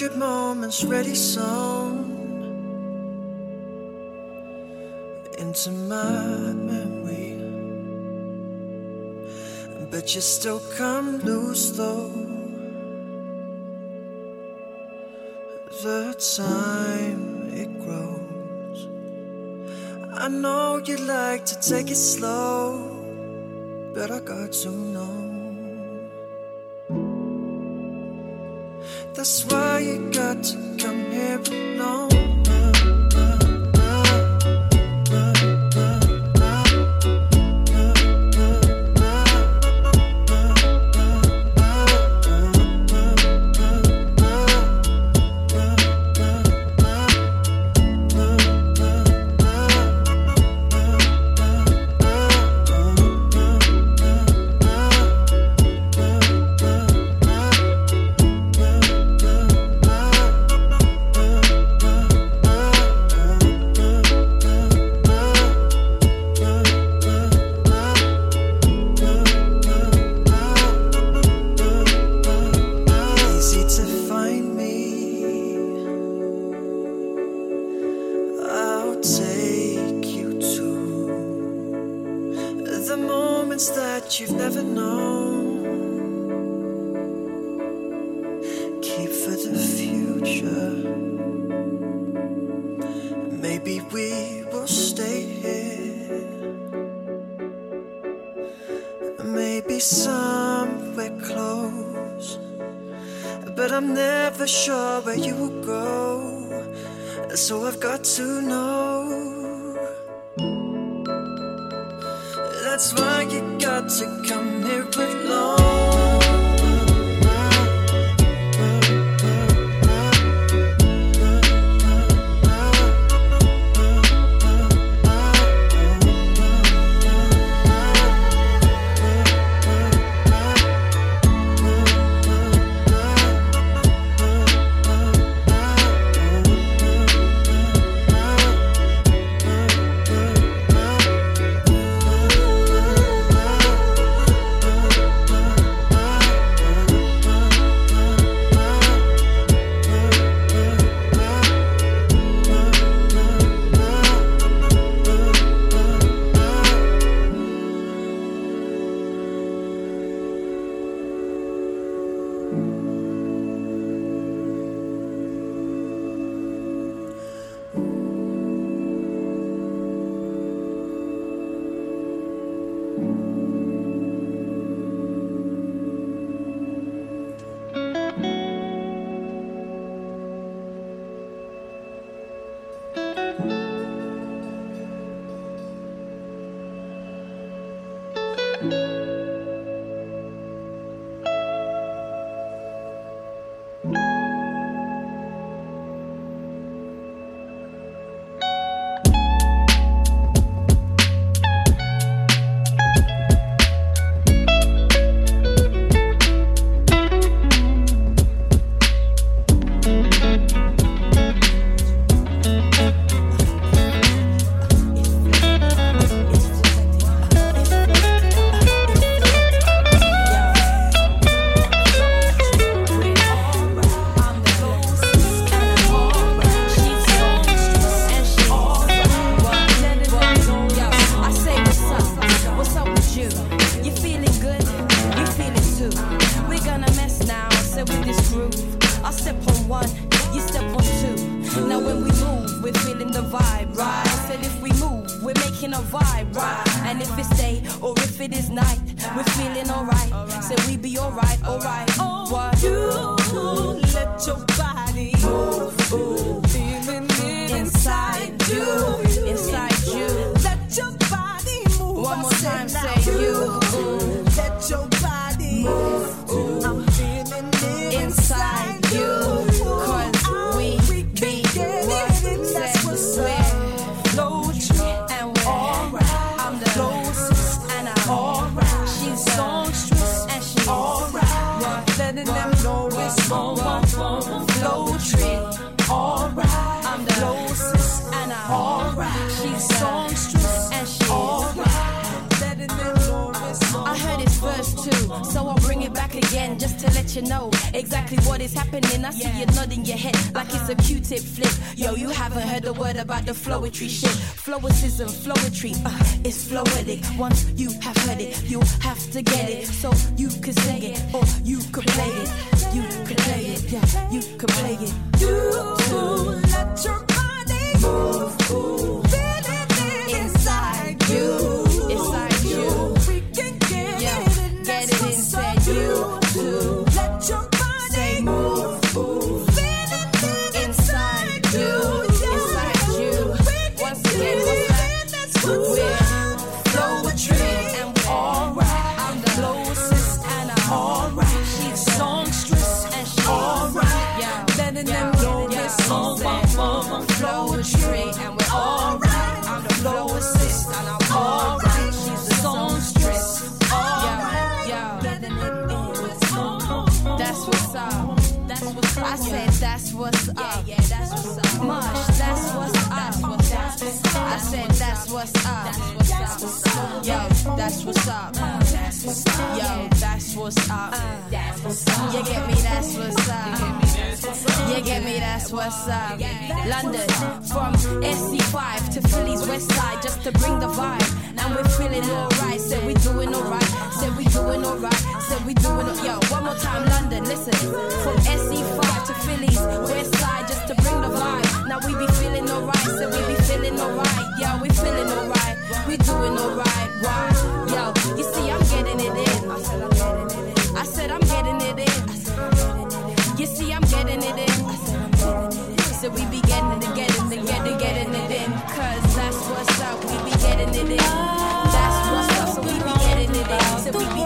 hundred moments ready sewn into my memory. But you still come loose though. The time it grows. I know you'd like to take it slow but I got to know. Making a vibe, right? And if it's day or if it is night, we're feeling alright. So we be alright, alright. What? You let your body move, ooh, feeling it inside you, inside you. Let your body move. One more I time, say you. Let your body move. Ooh. I'm feeling it Inside you. To let you know exactly what is happening. I see you nodding your head like it's a Q-tip flip. Yo, you haven't heard a word about the flowetry shit. Flowicism, flowetry, uh, it's floetic. Once you have heard it, you have to get it. So you can sing it or you could play it. You can play it, yeah, you could play it. You let your body move. Ooh. What's up. Yeah, that's what's up. Mush, that's what's up. I said that's what's up. Yo, that's what's up. Yo, that's what's up. You get me, that's what's up. You get me, that's what's up. London, from SE5 to Philly's west side, just to bring the vibe. And we're feeling alright. Said we doing alright. Said we doing alright. Said we doing it. Yo, one more time, London. Listen, from SE5 to Philly's west side, just to bring the vibe. Now we be feeling alright. Said we be feeling alright. Yo, we feeling alright. We doing alright. Why? Yo, you see, I'm getting it in. I said I'm getting it in. You see, I'm getting it in. So we be getting it, getting it, getting, getting it in. Cause that's what's up. We be getting it in. That's what's up. So we be getting it in. So we be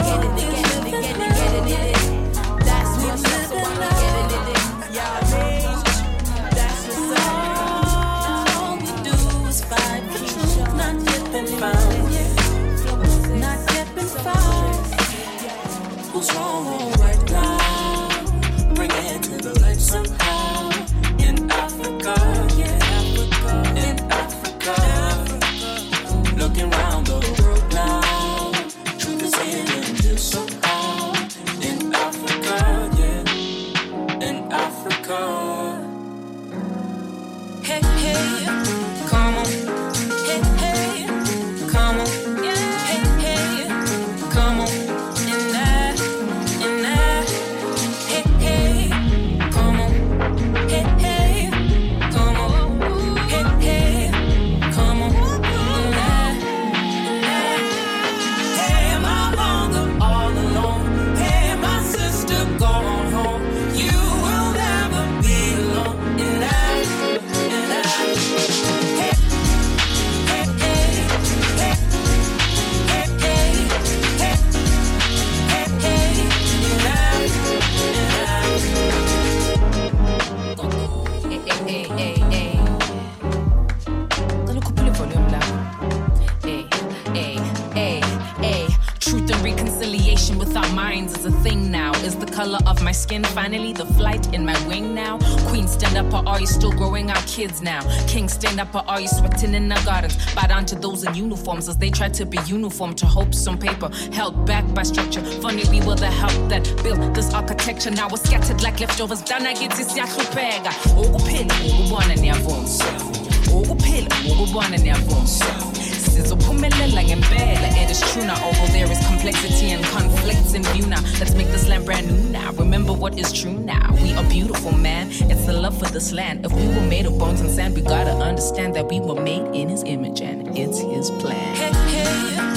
stand up, or are you sweating in the gardens? Bow down to those in uniforms as they try to be uniform to hopes on paper, held back by structure. Funny, we were the help that built this architecture. Now we're scattered like leftovers. Dana githi siyahlupheka. Ukuphila ukubona niyavuma. Ukuphila ukubona Sizophumelela ngempela. It is true now, although there is complexity and conflicts in view now. Let's make this land brand new now. Remember what is true now. We are beautiful, man. It's the love for this land. If we were made of bones and sand, we gotta understand that we were made in His image and it's His plan. Hey, hey,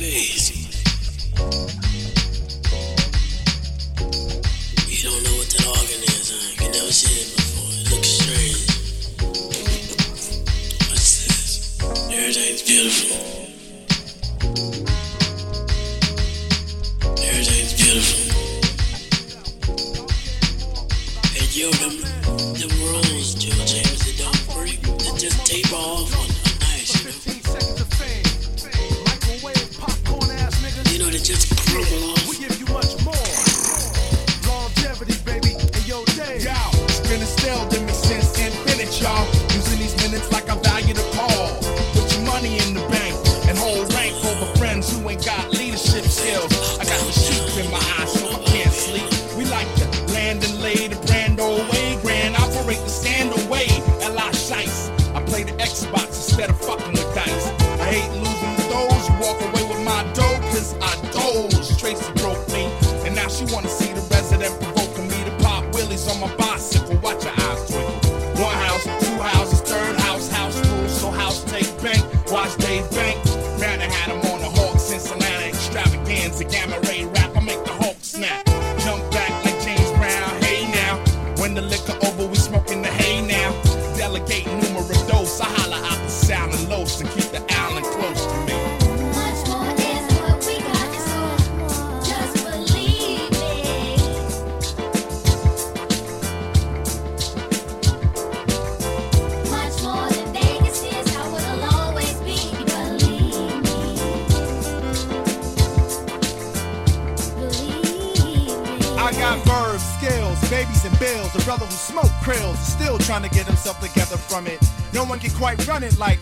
Daisy.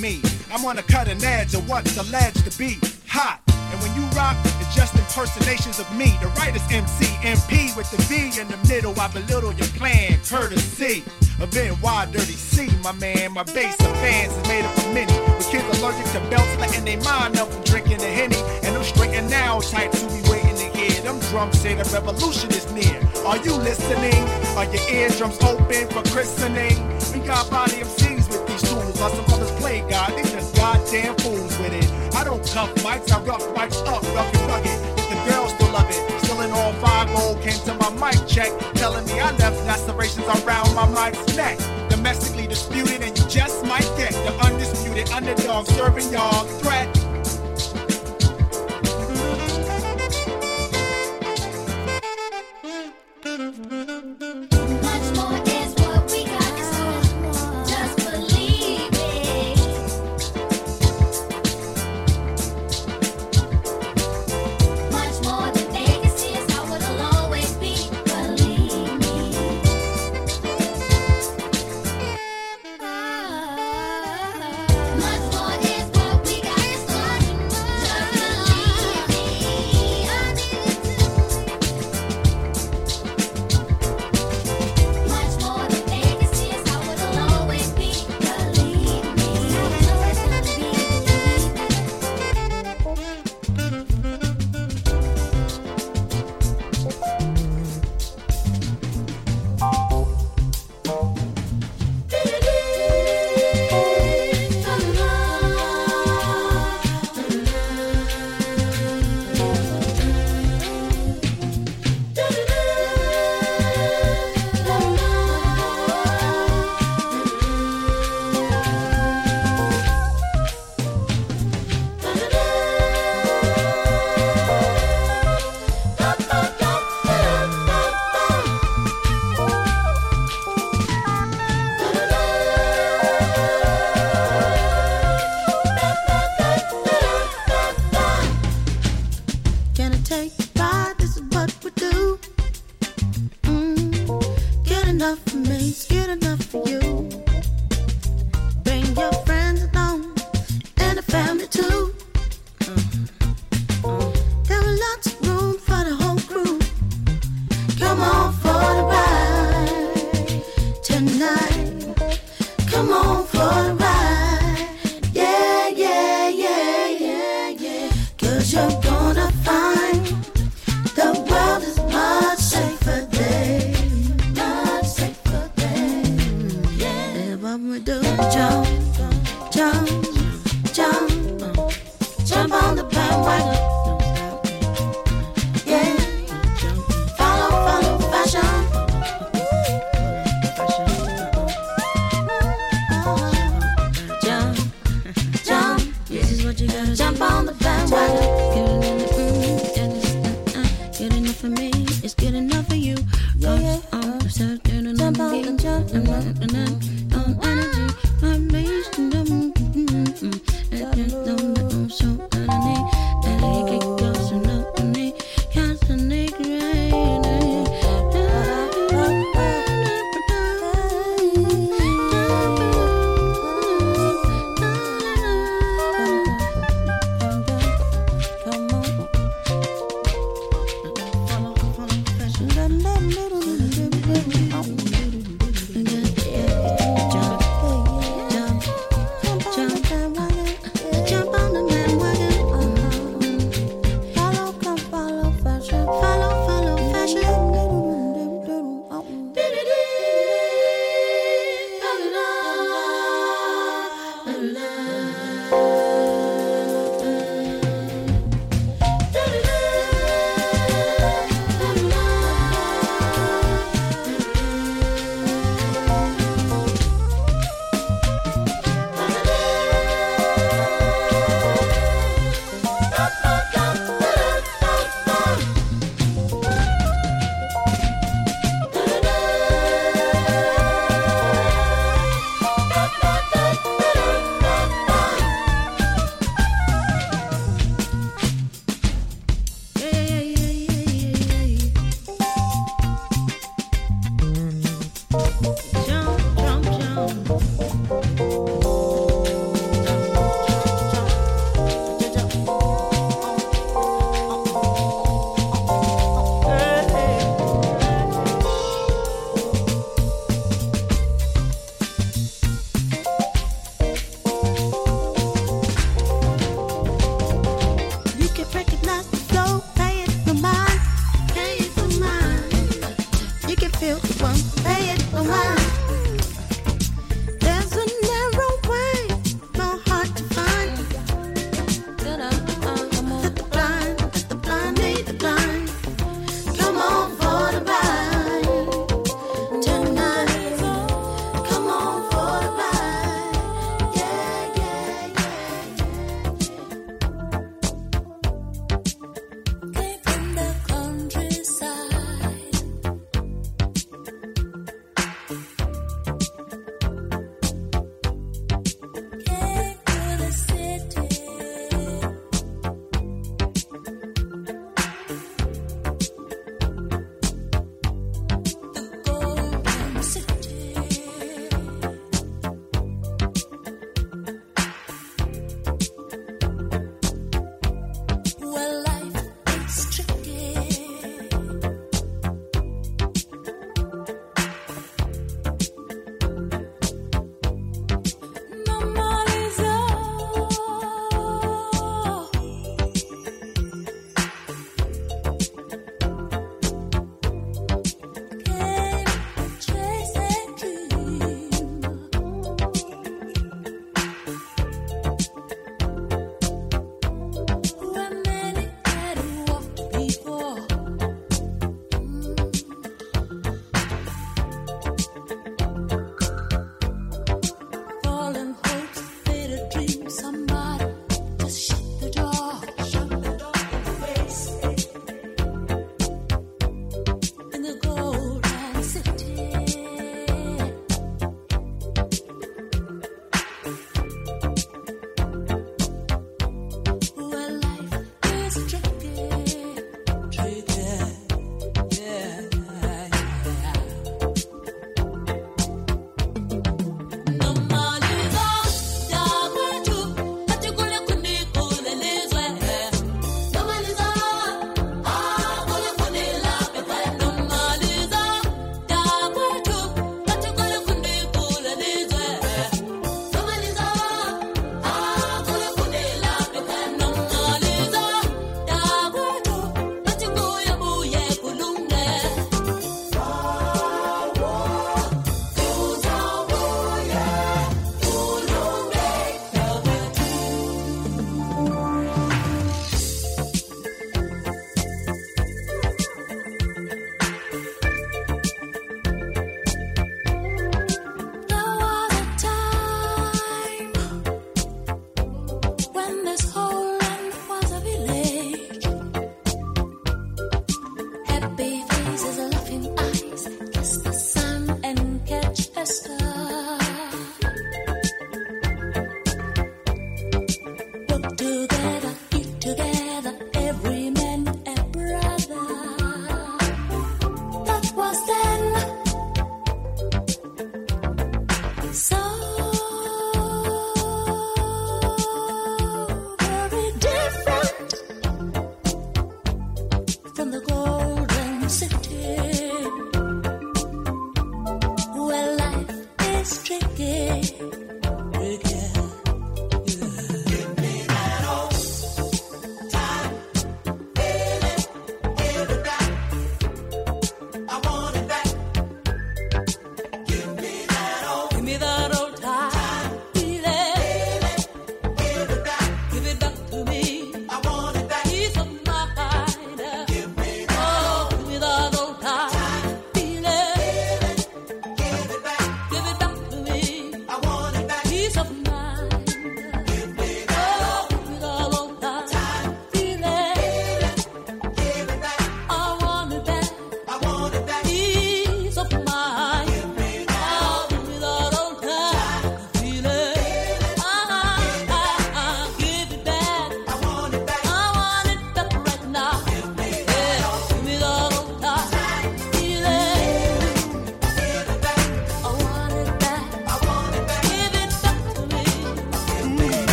Me. I'm on a cutting edge of what's alleged to be hot. And when you rock, it's just impersonations of me. The writer's MC, MP with the V in the middle. I belittle your plan, courtesy of NY Dirty C, my man. My base of fans is made up of many. With kids allergic to belts, letting their mind up from drinking the Henny. And them straight and now types who be waiting to hear. Them drums say the revolution is near. Are you listening? Are your eardrums open for christening? We got body MCs with these tools, while some others play God. They just goddamn fools with it. I don't cuff mics, I rough mics up, rough and rugged. If the girls still love it, still in all five old came to my mic check, telling me I left lacerations around my mic's neck. Domestically disputed, and you just might get the undisputed underdog serving y'all threat.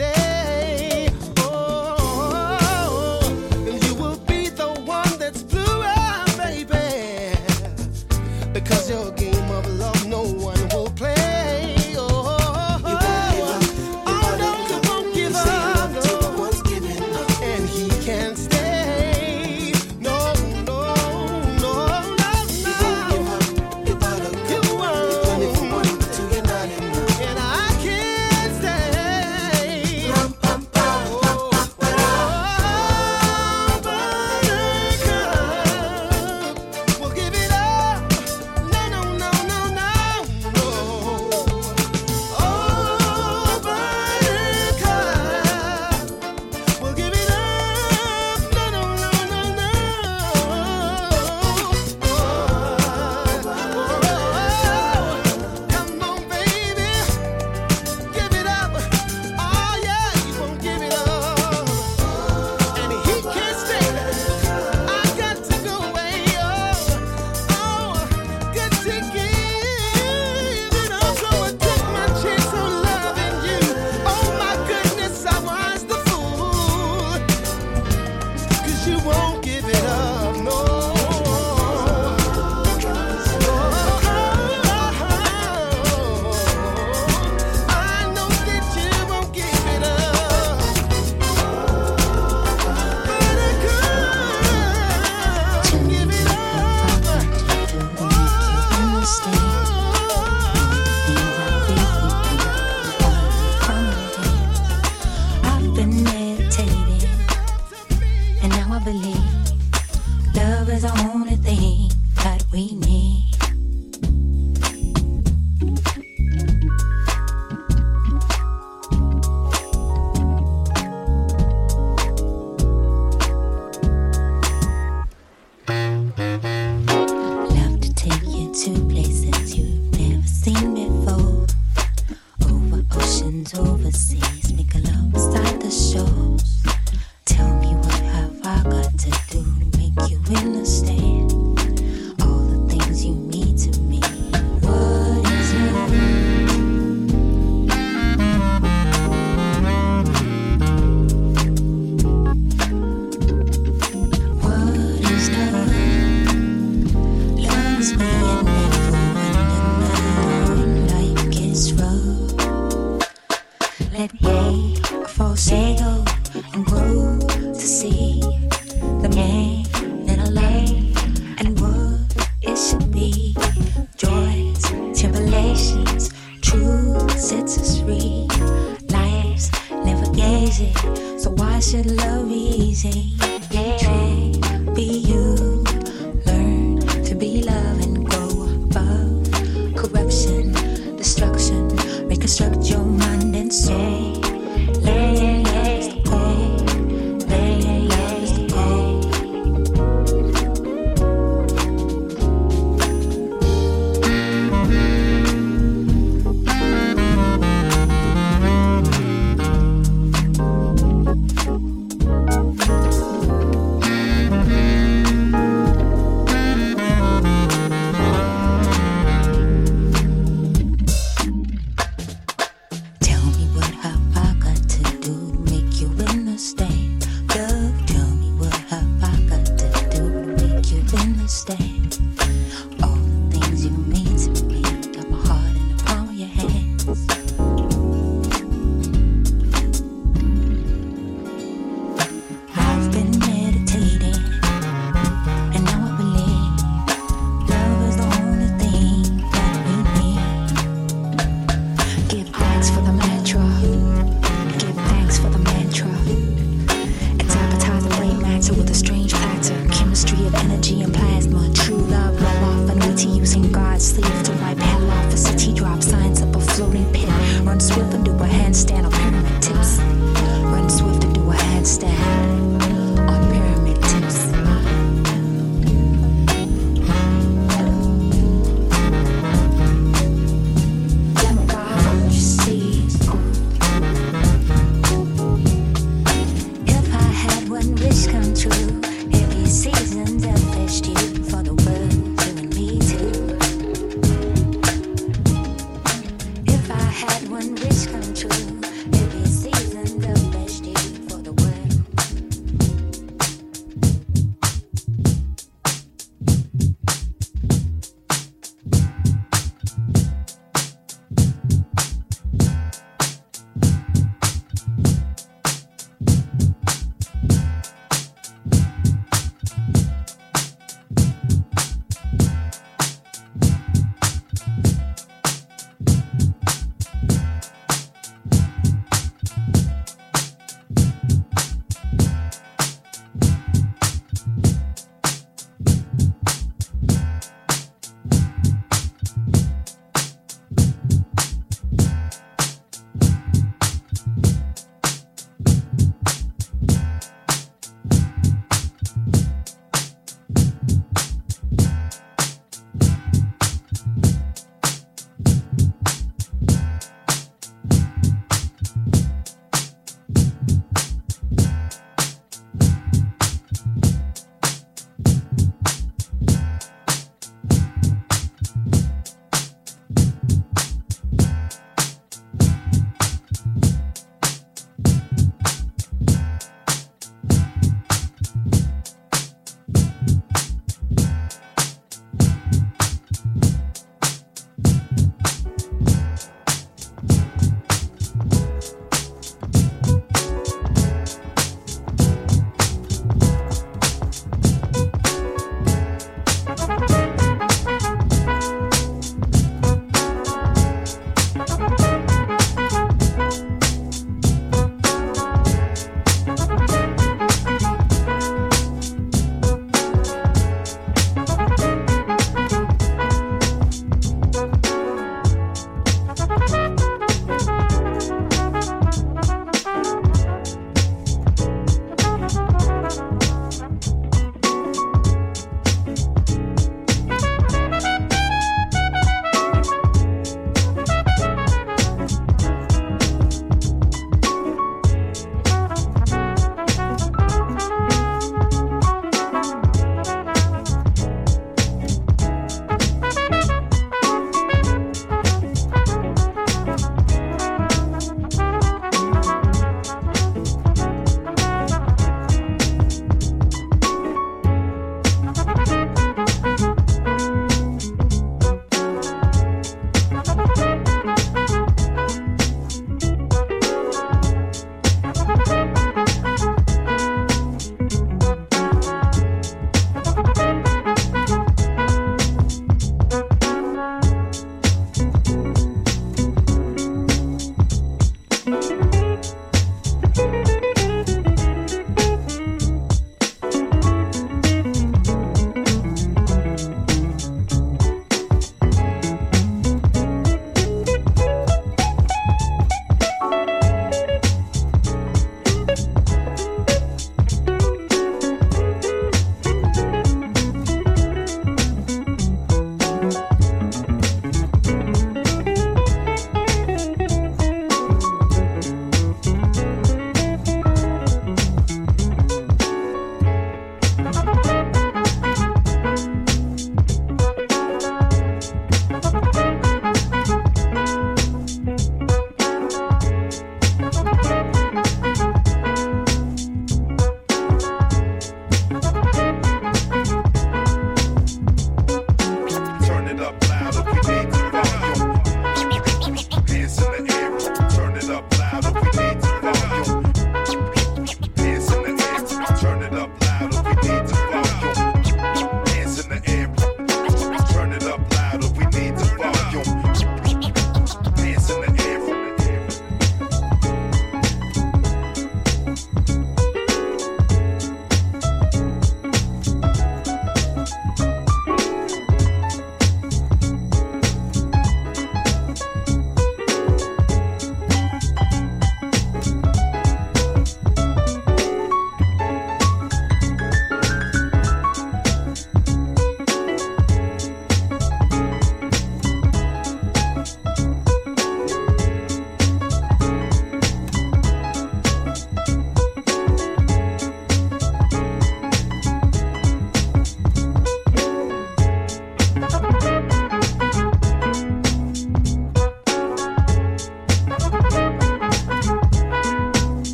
day.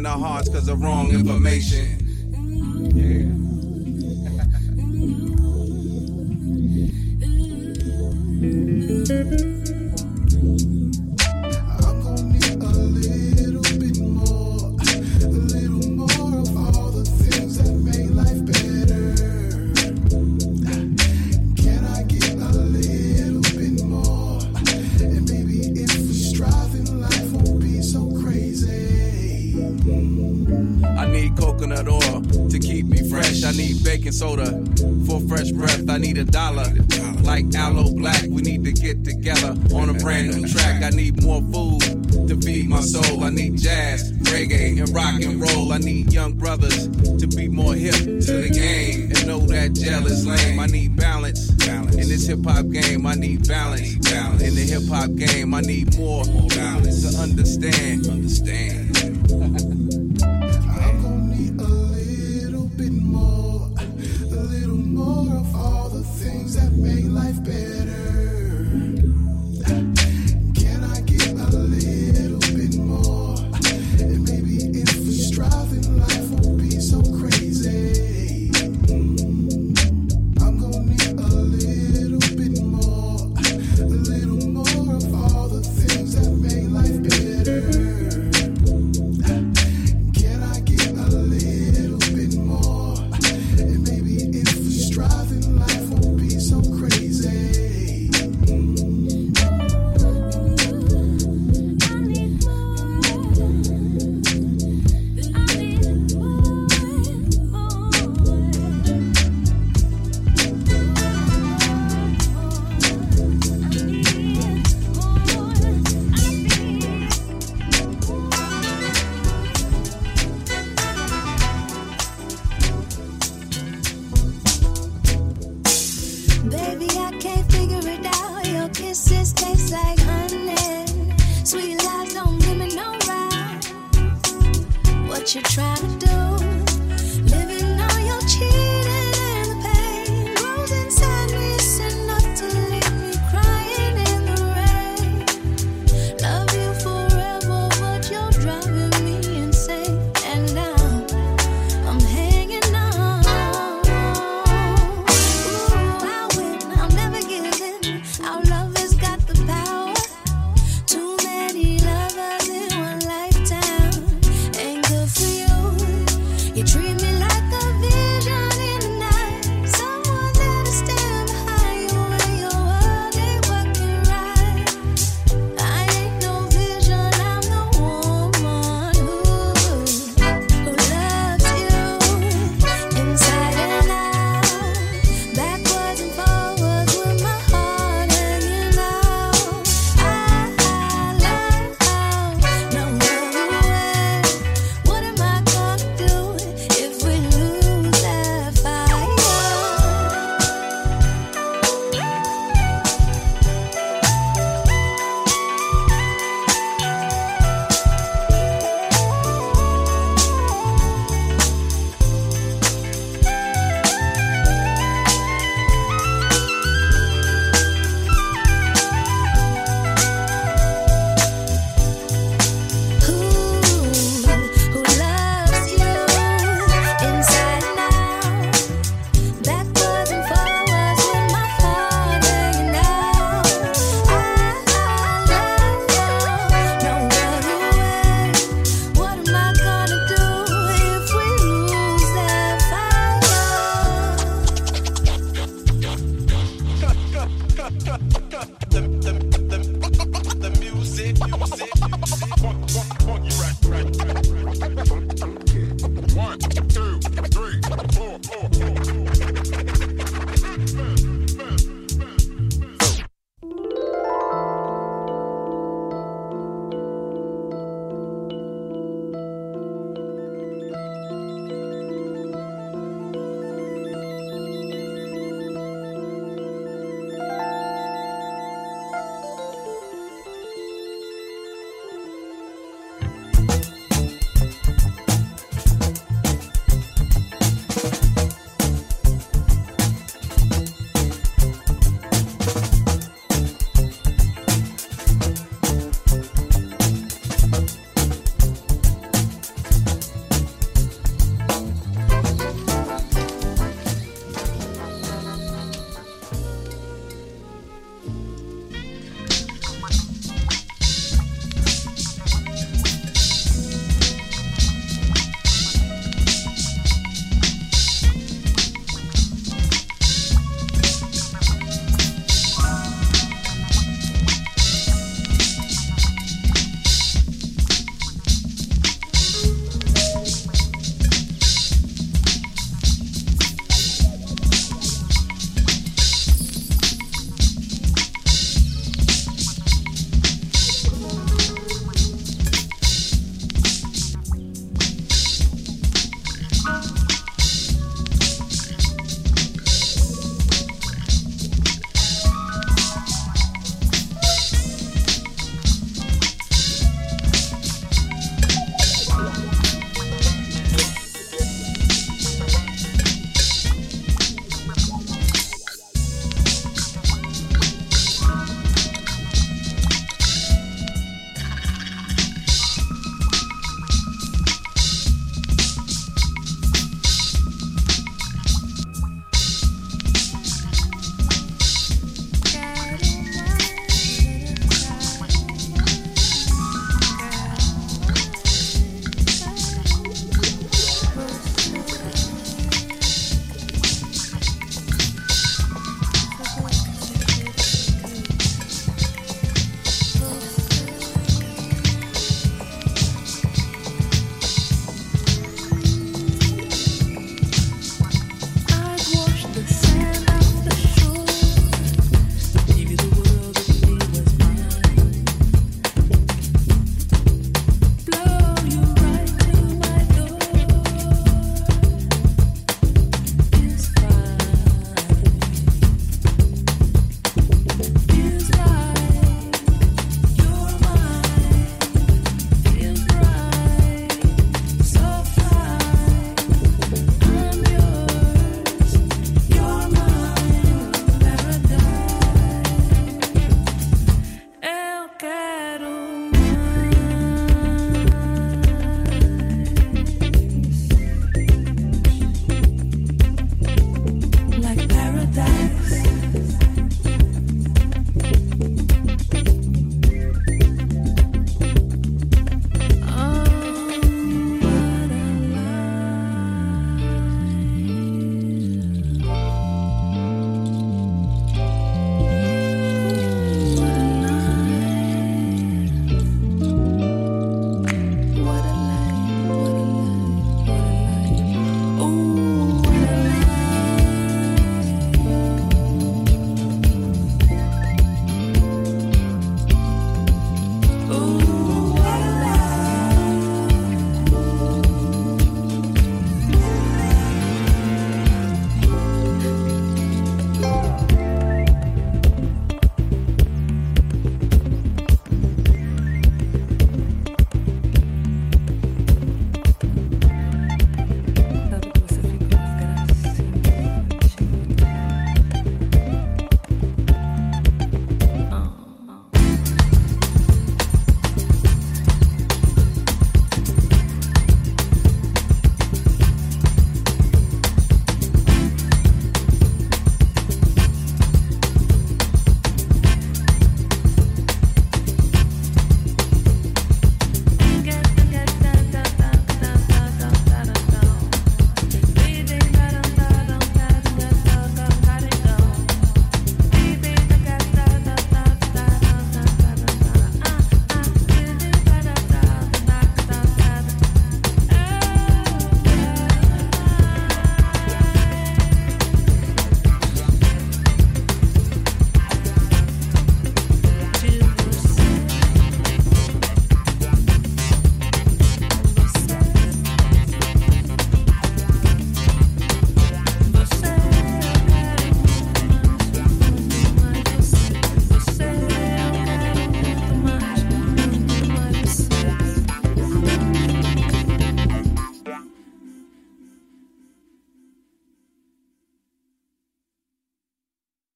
in our hearts because of wrong information. Yeah.